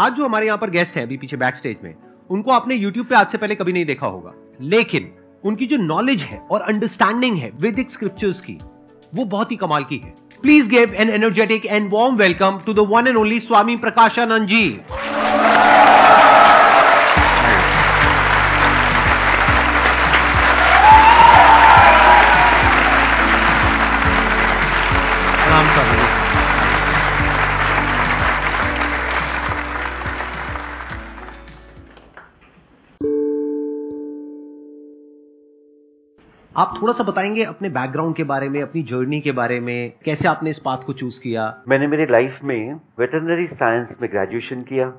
आज जो हमारे यहाँ पर गेस्ट है अभी पीछे बैक स्टेज में, उनको आपने यूट्यूब पे आज से पहले कभी नहीं देखा होगा। लेकिन, उनकी जो नॉलेज है और अंडरस्टैंडिंग है वैदिक स्क्रिप्चर्स की, वो बहुत ही कमाल की है। Please give an energetic and warm welcome to the one and only Swami Prakashananda ji आप थोड़ा सा बताएँगे अपने बैकग्राउंड के बारे में, अपनी जर्नी के बारे में, कैसे आपने इस पाथ को चूज़ किया? मैंने मेरी लाइफ में वेटरनरी साइंस में ग्रेजुएशन किया,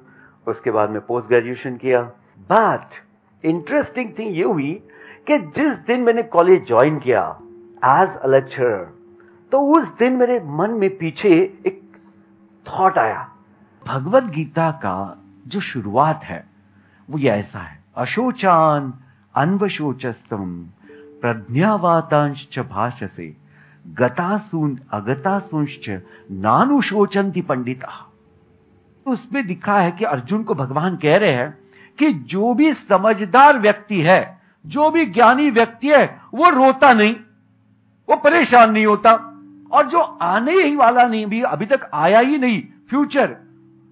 उसके बाद में पोस्ट ग्रेजुएशन किया। बट इंटरेस्टिंग थिंग ये हुई कि जिस दिन मैंने कॉलेज ज्वाइन किया एज अ लेक्चरर तो उस दिन मेरे मन में पीछे एक थॉट आया। भगवत गीता का जो शुरुआत है, वो ये ऐसा है। अशोचान अनवशोचस्तम प्रज्ञावातांश भाषसे गतासून अगतासूंश्च नानुशोचंती पंडिता। उसमें दिखा है कि अर्जुन को भगवान कह रहे हैं कि जो भी समझदार व्यक्ति है, जो भी ज्ञानी व्यक्ति है, वो रोता नहीं, वो परेशान नहीं होता। और जो आने ही वाला नहीं, भी अभी तक आया ही नहीं, फ्यूचर,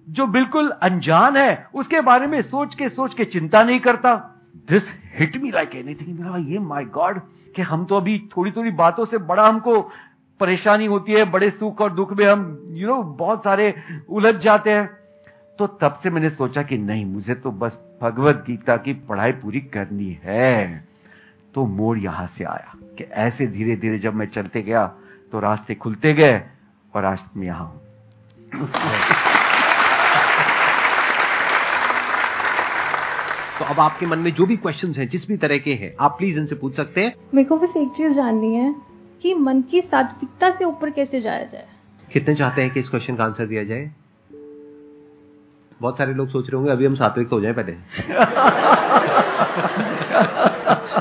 जो बिल्कुल अनजान है, उसके बारे में सोच के सोच के चिंता नहीं करता। This hit me like anything ये माय गॉड कि हम तो अभी थोड़ी थोड़ी बातों से बड़ा हमको परेशानी होती है बड़े सुख और दुख में हम यू you नो know, बहुत सारे उलझ जाते हैं. तो तब से मैंने सोचा कि नहीं मुझे तो बस भगवत गीता की पढ़ाई पूरी करनी है। तो मोड़ यहाँ से आया कि ऐसे धीरे धीरे जब मैं चलते गया तो रास्ते खुलते गए और आज मैं यहाँ हूँ। तो अब आपके मन में जो भी क्वेश्चंस हैं जिस भी तरह के हैं आप प्लीज़ इनसे पूछ सकते हैं। मेरे को बस एक चीज़ जाननी है कि मन की सात्विकता से ऊपर कैसे जाया जाए? कितने चाहते हैं कि इस क्वेश्चन का आंसर दिया जाए? बहुत सारे लोग सोच रहे होंगे अभी हम सात्विक तो हो जाए पहले।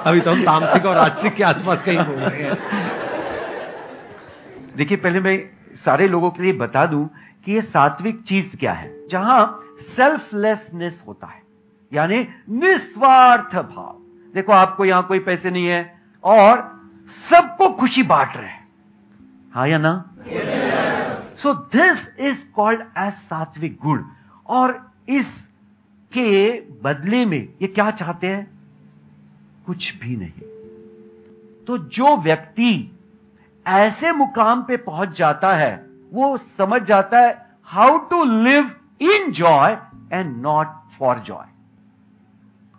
अभी तो हम तामसिक और राजसिक के आसपास कहीं घूम रहे हैं। देखिए पहले मैं सारे लोगों के लिए बता दूँ कि ये सात्विक चीज़ क्या है जहाँ सेल्फलेसनेस होता है। यानी निस्वार्थ भाव। देखो, आपको यहाँ कोई पैसे नहीं है और सबको खुशी बांट रहे हैं। हा या ना? So this is called as सात्विक गुण। और इसके बदले में ये क्या चाहते हैं? कुछ भी नहीं। तो जो व्यक्ति ऐसे मुकाम पे पहुँच जाता है, वो समझ जाता है how to live in joy and not for joy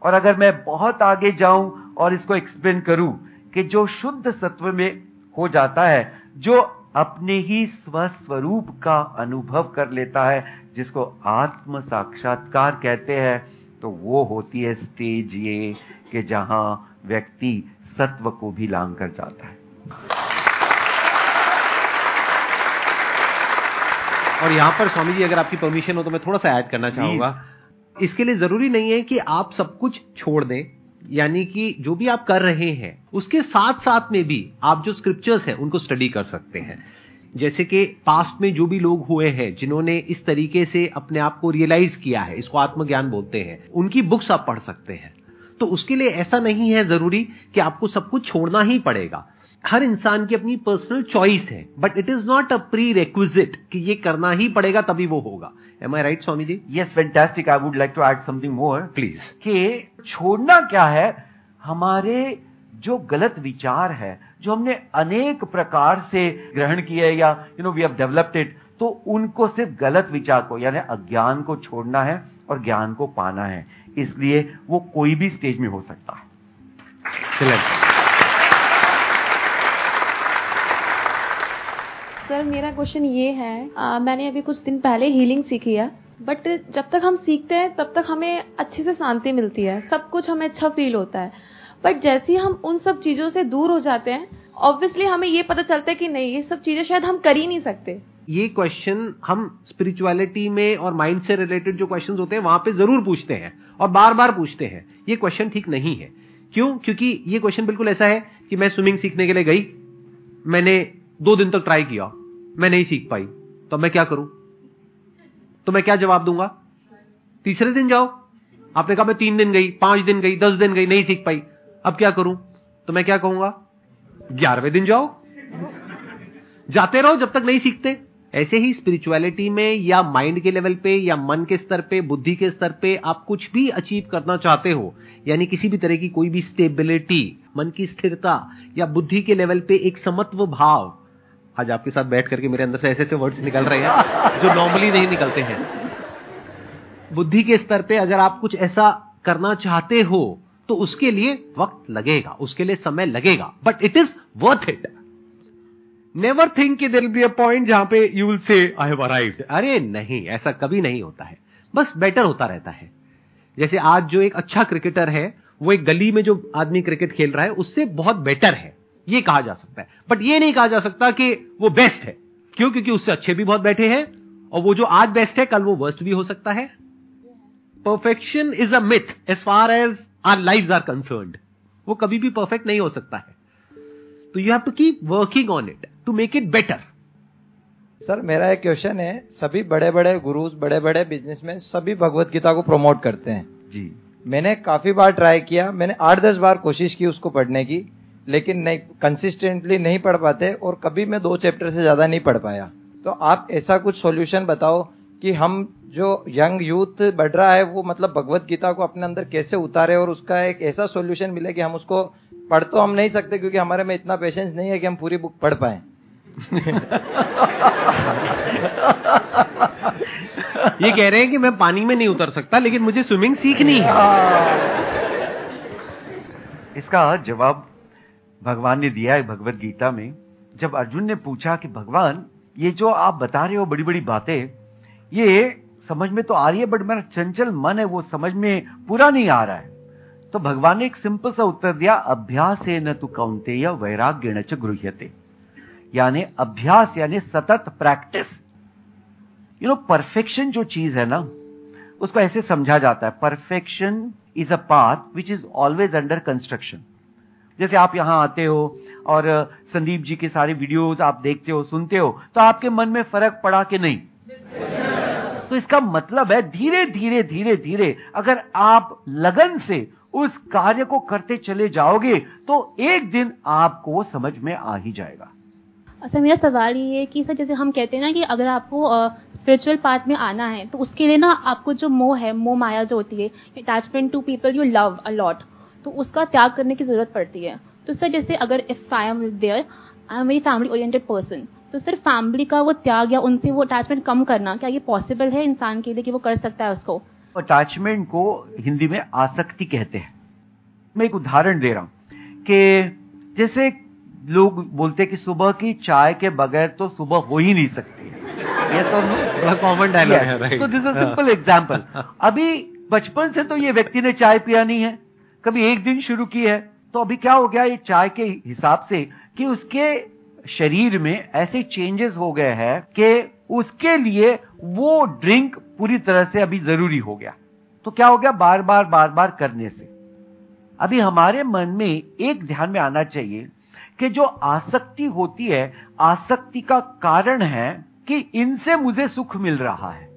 और अगर मैं बहुत आगे जाऊँ और इसको एक्सप्लेन करूँ कि जो शुद्ध सत्व में हो जाता है जो अपने ही स्वस्वरूप का अनुभव कर लेता है जिसको आत्म साक्षात्कार कहते हैं तो वो होती है स्टेज ये कि जहाँ व्यक्ति सत्व को भी लांग कर जाता है। और यहाँ पर स्वामी जी अगर आपकी परमिशन हो तो मैं थोड़ा सा ऐड करना चाहूँगा। इसके लिए ज़रूरी नहीं है कि आप सब कुछ छोड़ दें, यानी कि जो भी आप कर रहे हैं, उसके साथ साथ में भी आप जो स्क्रिप्चर्स हैं, उनको स्टडी कर सकते हैं। जैसे कि पास्ट में जो भी लोग हुए हैं, जिन्होंने इस तरीके से अपने आप को रियलाइज़ किया है, इसको आत्मज्ञान बोलते हैं, उनकी बुक्स आप पढ़ सकते हैं। तो उसके लिए ऐसा नहीं है ज़रूरी कि आपको सब कुछ छोड़ना ही पड़ेगा। हर इंसान की अपनी पर्सनल चॉइस है but it is not a prerequisite कि ये करना ही पड़ेगा तभी वो होगा। Am I right Swami ji? Yes fantastic I would like to add something more please कि छोड़ना क्या है? हमारे जो गलत विचार है जो हमने अनेक प्रकार से ग्रहण किए या you know we have developed it तो उनको सिर्फ़ गलत विचार को यानी अज्ञान को छोड़ना है और ज्ञान को पाना है। इसलिए वो कोई भी स्टेज में हो सकता है। सर मेरा क्वेश्चन ये है आ, मैंने अभी कुछ दिन पहले हीलिंग सीखी है बट जब तक हम सीखते हैं तब तक हमें अच्छे से शांति मिलती है सब कुछ हमें अच्छा फील होता है। बट जैसे ही हम उन सब चीज़ों से दूर हो जाते हैं ऑब्वियसली हमें ये पता चलता है कि नहीं ये सब चीज़ें शायद हम कर ही नहीं सकते। ये क्वेश्चन हम स्पिरिचुअलिटी में और माइंड से रिलेटेड जो क्वेश्चन होते हैं वहाँ पे ज़रूर पूछते हैं और बार बार पूछते हैं। ये क्वेश्चन ठीक नहीं है। क्यों? क्योंकि ये क्वेश्चन बिल्कुल ऐसा है कि मैं स्विमिंग सीखने के लिए गई मैंने दो दिन तक ट्राई किया। मैं नहीं सीख पाई। तो मैं क्या करूँ? तो मैं क्या जवाब दूँगा? तीसरे दिन जाओ। आपने कहा मैं तीन दिन गई, पाँच दिन गई, दस दिन गई, नहीं सीख पाई। अब क्या करूँ? तो मैं क्या कहूँगा? ग्यारहवें दिन जाओ। जाते रहो जब तक नहीं सीखते। ऐसे ही स्पिरिचुअलिटी में या माइंड के लेवल पे या मन के स्तर पे, बुद्धि के स्तर पे आप कुछ भी अचीव करना चाहते हो, यानी किसी भी तरह की कोई भी स्टेबिलिटी मन की स्थिरता या बुद्धि के लेवल पे एक समत्व भाव आज आपके साथ बैठ करके मेरे अंदर से ऐसे ऐसे वर्ड्स निकल रहे हैं जो नॉर्मली नहीं निकलते हैं। बुद्धि के स्तर पे अगर आप कुछ ऐसा करना चाहते हो तो उसके लिए वक्त लगेगा, उसके लिए समय लगेगा। But it is worth it never think कि देर बी अ पॉइंट जहाँ पे you will say I have arrived अरे नहीं, ऐसा कभी नहीं होता है। बस बेटर होता रहता है। जैसे आज जो एक अच्छा क्रिकेटर है, वो एक गली में जो आदमी क्रिकेट खेल रहा है, उससे बहुत बेटर है। ये कहा जा सकता है। बट ये नहीं कहा जा सकता कि वो बेस्ट है। क्यों? क्योंकि उससे अच्छे भी बहुत बैठे हैं और वो जो आज बेस्ट है कल वो वर्स्ट भी हो सकता है। Perfection is a myth as far as our life are concern वो कभी भी परफेक्ट नहीं हो सकता है। तो you have to keep working on it to make it better sir मेरा एक क्वेश्चन है। सभी बड़े बड़े गुरुज बड़े बड़े बिजनेसमैन सभी भगवत गीता को प्रमोट करते हैं। जी। मैंने काफ़ी बार ट्राई किया। मैंने आठ दस बार कोशिश की उसको पढ़ने की। लेकिन नहीं कंसिस्टेंटली नहीं पढ़ पाते और कभी मैं दो चैप्टर से ज़्यादा नहीं पढ़ पाया। तो आप ऐसा कुछ सॉल्यूशन बताओ कि हम जो यंग यूथ बढ़ रहा है वो मतलब भगवत गीता को अपने अंदर कैसे उतारे और उसका एक ऐसा सॉल्यूशन मिले कि हम उसको पढ़ तो हम नहीं सकते क्योंकि हमारे में इतना पेशेंस नहीं है कि हम पूरी बुक पढ़ पाए। ये कह रहे हैं कि मैं पानी में नहीं उतर सकता लेकिन मुझे स्विमिंग सीखनी है। इसका जवाब भगवान ने दिया है भगवत गीता में, जब अर्जुन ने पूछा कि भगवान, ये जो आप बता रहे हो बड़ी बड़ी बातें, ये समझ में तो आ रही है, बट मेरा चंचल मन है, वो समझ में पूरा नहीं आ रहा है। तो भगवान ने एक सिंपल सा उत्तर दिया, अभ्यास है न तु कौनते या वैराग्य न गृह्यते। यानी अभ्यास, यानी सतत प्रैक्टिस। यू नो परफेक्शन जो चीज़ है ना, उसको ऐसे समझा जाता है perfection is a path which is always under construction जैसे आप यहाँ आते हो और संदीप जी के सारे वीडियोस आप देखते हो, सुनते हो तो आपके मन में फ़र्क पड़ा कि नहीं? तो इसका मतलब है धीरे धीरे धीरे धीरे अगर आप लगन से उस कार्य को करते चले जाओगे तो एक दिन आपको वो समझ में आ ही जाएगा। अच्छा मेरा सवाल ये है कि सर, जैसे हम कहते हैं ना कि अगर आपको स्पिरिचुअल पाथ में आना है तो उसके लिए ना आपको जो मोह है, मोह माया जो होती है attachment to people you love a lot तो उसका त्याग करने की ज़रूरत पड़ती है। तो सर जैसे अगर if I am there I am very family oriented person तो सर फैमिली का वो त्याग या उनसे वो अटैचमेंट कम करना क्या ये पॉसिबल है इंसान के लिए कि वो कर सकता है उसको? अटैचमेंट को हिंदी में आसक्ति कहते हैं। मैं एक उदाहरण दे रहा हूँ कि जैसे लोग बोलते कि सुबह की चाय के बगैर तो सुबह हो ही नहीं सकती। ये तो कॉमन डायलॉग है तो दिस इज़ सिंपल एग्जांपल अभी बचपन से तो ये व्यक्ति ने चाय पिया नहीं है। कभी एक दिन शुरू की है तो अभी क्या हो गया ये चाय के हिसाब से कि उसके शरीर में ऐसे चेंजेस हो गए हैं कि उसके लिए वो ड्रिंक पूरी तरह से अभी ज़रूरी हो गया। तो क्या हो गया? बार बार बार बार करने से। अभी हमारे मन में एक ध्यान में आना चाहिए कि जो आसक्ति होती है, आसक्ति का कारण है कि इनसे मुझे सुख मिल रहा है।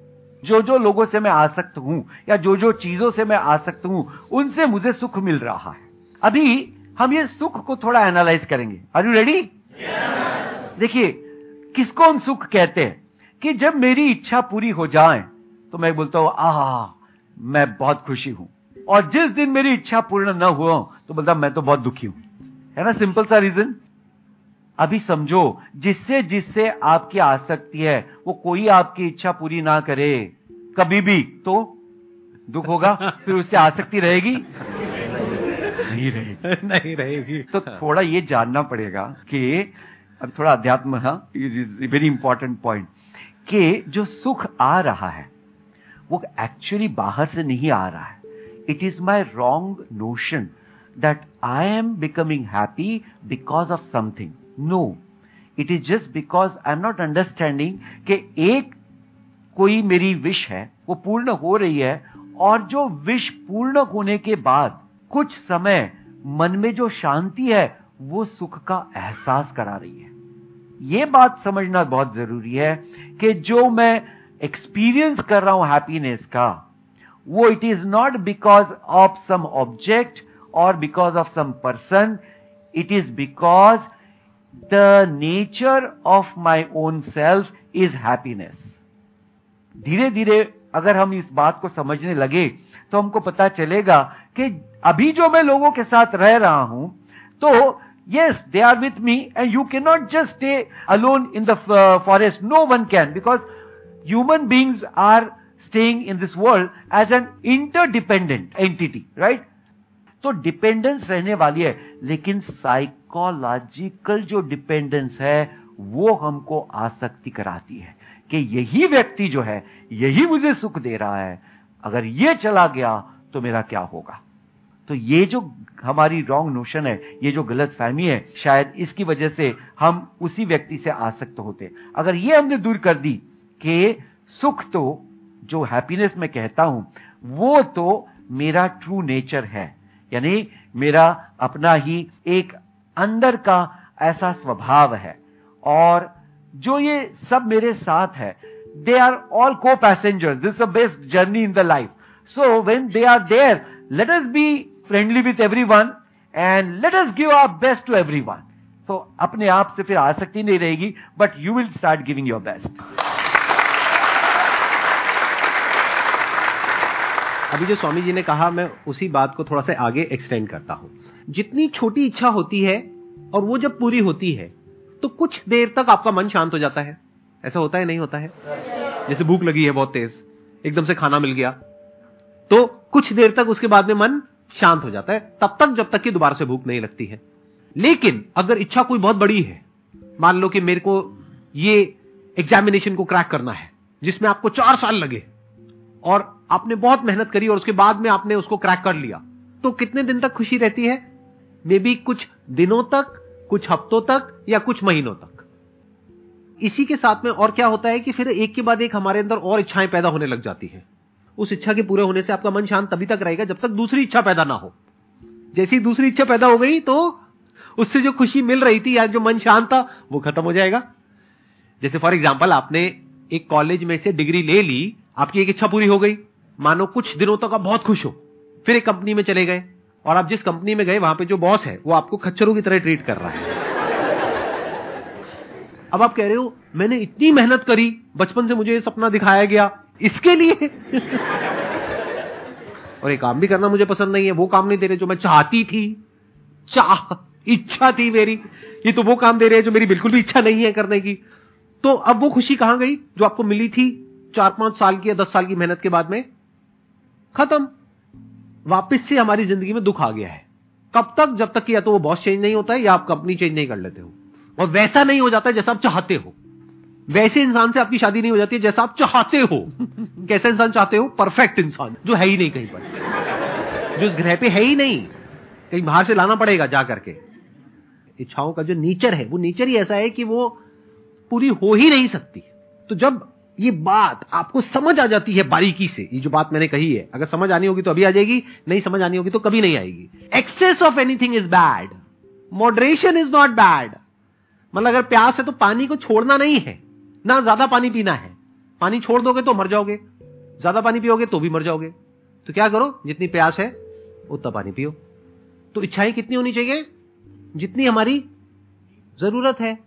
जो जो लोगों से मैं आसक्त हूँ या जो जो चीज़ों से मैं आसक्त हूँ उनसे मुझे सुख मिल रहा है। अभी हम ये सुख को थोड़ा एनालाइज करेंगे। आर यू रेडी देखिए किसको हम सुख कहते हैं? कि जब मेरी इच्छा पूरी हो जाए तो मैं बोलता हूँ आह मैं बहुत खुशी हूँ। और जिस दिन मेरी इच्छा पूर्ण न हुआ तो बोलता मैं तो बहुत दुखी हूँ। है ना? सिंपल सा रीजन अभी समझो जिससे जिससे आपकी आसक्ति है वो कोई आपकी इच्छा पूरी ना करे। कभी भी तो दुख होगा फिर उससे आसक्ति रहेगी? नहीं रहेगी। नहीं रहेगी। तो थोड़ा ये जानना पड़ेगा कि अब थोड़ा अध्यात्म है वेरी इंपॉर्टेंट पॉइंट कि जो सुख आ रहा है वो एक्चुअली बाहर से नहीं आ रहा है। It is my wrong notion that I am becoming happy because of something no it is just because I am not understanding कि एक कोई मेरी विश है, वो पूर्ण हो रही है, और जो विश पूर्ण होने के बाद कुछ समय मन में जो शांति है, वो सुख का एहसास करा रही है। ये बात समझना बहुत ज़रूरी है कि जो मैं एक्सपीरियंस कर रहा हूँ हैप्पीनेस का, वो it is not because of some object और because of some person it is because the nature of my own self is happiness धीरे धीरे अगर हम इस बात को समझने लगे तो हमको पता चलेगा कि अभी जो मैं लोगों के साथ रह रहा हूँ तो yes they are with me and you can not just stay alone in the forest no one can because human beings are staying in this world as an interdependent entity right तो dependence रहने वाली है, लेकिन psychological जो dependence है, वो हमको आसक्ति कराती है कि यही व्यक्ति जो है, यही मुझे सुख दे रहा है। अगर ये चला गया तो मेरा क्या होगा? तो ये जो हमारी रॉन्ग नोशन है, ये जो गलत फहमी है, शायद इसकी वजह से हम उसी व्यक्ति से आसक्त होते। अगर ये हमने दूर कर दी कि सुख तो जो हैप्पीनेस मैं कहता हूँ, वो तो मेरा ट्रू नेचर है। यानी मेरा अपना ही एक अंदर का ऐसा स्वभाव है। और जो ये सब मेरे साथ है they are all co passengers this best journey in the life so when they are there let us be friendly with everyone and let us give our best to everyone so अपने आप से फिर आसक्ति नहीं रहेगी but you will start giving your best अभी जो स्वामी जी ने कहा, मैं उसी बात को थोड़ा सा आगे एक्सटेंड करता हूँ। जितनी छोटी इच्छा होती है और वो जब पूरी होती है तो कुछ देर तक आपका मन शांत हो जाता है। ऐसा होता है, नहीं होता है? जैसे भूख लगी है बहुत तेज, एकदम से खाना मिल गया तो कुछ देर तक उसके बाद में मन शांत हो जाता है। तब तक, जब तक कि दोबारा से भूख नहीं लगती है। लेकिन अगर इच्छा कोई बहुत बड़ी है, मान लो कि मेरे को ये एग्जामिनेशन को क्रैक करना है, जिसमें आपको चार साल लगे, और आपने बहुत मेहनत करी और उसके बाद में आपने उसको क्रैक कर लिया। तो कितने दिन तक खुशी रहती है? मे बी कुछ दिनों तक, कुछ हफ्तों तक या कुछ महीनों तक। इसी के साथ में और क्या होता है कि फिर एक के बाद एक हमारे अंदर और इच्छाएँ पैदा होने लग जाती है। उस इच्छा के पूरे होने से आपका मन शांत तभी तक रहेगा जब तक दूसरी इच्छा पैदा ना हो। जैसी दूसरी इच्छा पैदा हो गई तो उससे जो खुशी मिल रही थी या जो मन शांत था, वो खत्म हो जाएगा। जैसे फॉर एग्ज़ाम्पल आपने एक कॉलेज में से डिग्री ले ली, आपकी एक इच्छा पूरी हो गई। मानो कुछ दिनों तक आप बहुत खुश हो, फिर एक कंपनी में चले गए, और आप जिस कंपनी में गए, वहाँ पे जो बॉस है, वो आपको खच्चरों की तरह ट्रीट कर रहा है। अब आप कह रहे हो, मैंने इतनी मेहनत करी, बचपन से मुझे ये सपना दिखाया गया, इसके लिए? और ये काम भी करना मुझे पसंद नहीं है, वो काम नहीं दे रहे जो मैं चाहती थी। चाह, इच्छा थी मेरी, ये तो वो काम दे रहे हैं जो मेरी बिल्कुल भी इच्छा नहीं है करने की। तो अब वो खुशी कहाँ गई? जो आपको मिली थी चार पाँच साल की या दस साल की मेहनत के बाद में खत्म। वापस से हमारी ज़िंदगी में दुख आ गया है। कब तक? जब तक कि या तो वो बॉस चेंज नहीं होता है या आप कंपनी चेंज नहीं कर लेते हो। और वैसा नहीं हो जाता है जैसा आप चाहते हो। वैसे इंसान से आपकी शादी नहीं हो जाती है जैसा आप चाहते हो। कैसा इंसान चाहते हो? परफेक्ट इंसान जो है ही नहीं कहीं पर। जो इस ग्रह पे है ही नहीं। कहीं बाहर से लाना पड़ेगा जा करके। इच्छाओं का जो नेचर है वो नेचर ही ऐसा है कि वो पूरी हो ही नहीं सकती। तो जब ये बात आपको समझ आ जाती है बारीकी से। ये जो बात मैंने कही है, अगर समझ आनी होगी तो अभी आ जाएगी, नहीं समझ आनी होगी तो कभी नहीं आएगी। Excess of anything is bad moderation is not bad मतलब अगर प्यास है तो पानी को छोड़ना नहीं है। ना ज़्यादा पानी पीना है। पानी छोड़ दोगे तो मर जाओगे। ज़्यादा पानी पियोगे तो भी मर जाओगे। तो क्या करो, जितनी प्यास है, उतना पानी पियो। तो इच्छाएँ कितनी होनी चाहिए? जितनी हमारी ज़रूरत है।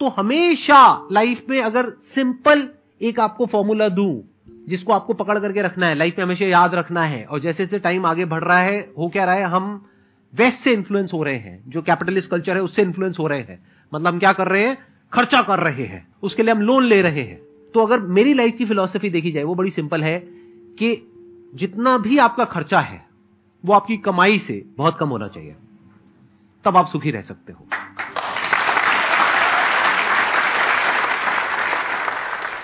तो हमेशा लाइफ में अगर सिंपल एक आपको फॉर्मूला दूँ, जिसको आपको पकड़ करके रखना है लाइफ में हमेशा याद रखना है, और जैसे जैसे टाइम आगे बढ़ रहा है, हो क्या रहा है, हम वेस्ट से इन्फ्लुएंस हो रहे हैं, जो कैपिटलिस्ट कल्चर है उससे इन्फ्लुएंस हो रहे हैं। मतलब हम क्या कर रहे हैं? खर्चा कर रहे हैं। उसके लिए हम लोन ले रहे हैं। तो अगर मेरी लाइफ की फिलोसफी देखी जाए, वो बड़ी सिंपल है कि जितना भी आपका खर्चा है, वो आपकी कमाई से बहुत कम होना चाहिए। तब आप सुखी रह सकते हो।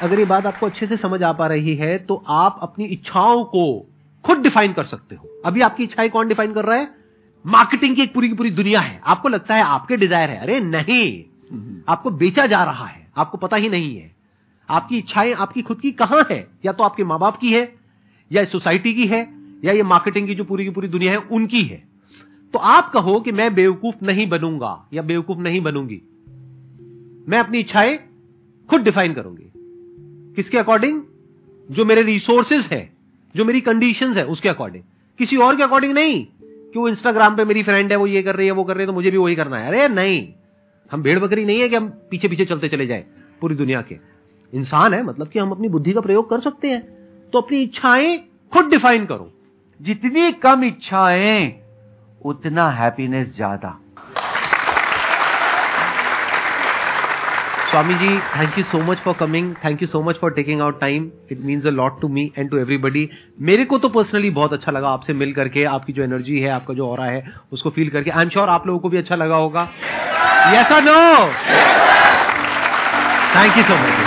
अगर ये बात आपको अच्छे से समझ आ पा रही है तो आप अपनी इच्छाओं को खुद डिफाइन कर सकते हो। अभी आपकी इच्छाएँ कौन डिफाइन कर रहा है? मार्केटिंग की एक पूरी की पूरी दुनिया है। आपको लगता है आपके डिज़ायर है। अरे नहीं। आपको बेचा जा रहा है। आपको पता ही नहीं है। आपकी इच्छाएँ आपकी खुद की कहाँ है? या तो आपके माँ बाप की है या सोसाइटी की है या ये मार्केटिंग की जो पूरी की पूरी दुनिया है उनकी है। तो आप कहो कि मैं बेवकूफ़ नहीं बनूँगा या बेवकूफ़ नहीं बनूँगी। मैं अपनी इच्छाएँ खुद डिफाइन करूँगी। किसके अकॉर्डिंग जो मेरे रिसोर्सेज है, जो मेरी कंडीशन है, उसके अकॉर्डिंग किसी और के अकॉर्डिंग नहीं कि वो इंस्टाग्राम पे मेरी फ्रेंड है, वो ये कर रही है, वो कर रही है तो मुझे भी वही करना है. अरे नहीं. हम भेड़ बकरी नहीं है कि हम पीछे पीछे चलते चले जाए पूरी दुनिया के. इंसान है मतलब कि हम अपनी बुद्धि का प्रयोग कर सकते हैं. तो अपनी इच्छाएँ खुद डिफाइन करो. जितनी कम इच्छाएँ, उतना हैप्पीनेस ज़्यादा. Swami ji thank you so much for coming thank you so much for taking out time it means a lot to me and to everybody मेरे को तो पर्सनली बहुत अच्छा लगा आपसे मिल करके, आपकी जो एनर्जी है, आपका जो और है, उसको फील करके। आई एम श्योर आप लोगों को भी अच्छा लगा होगा। यस और no thank you so much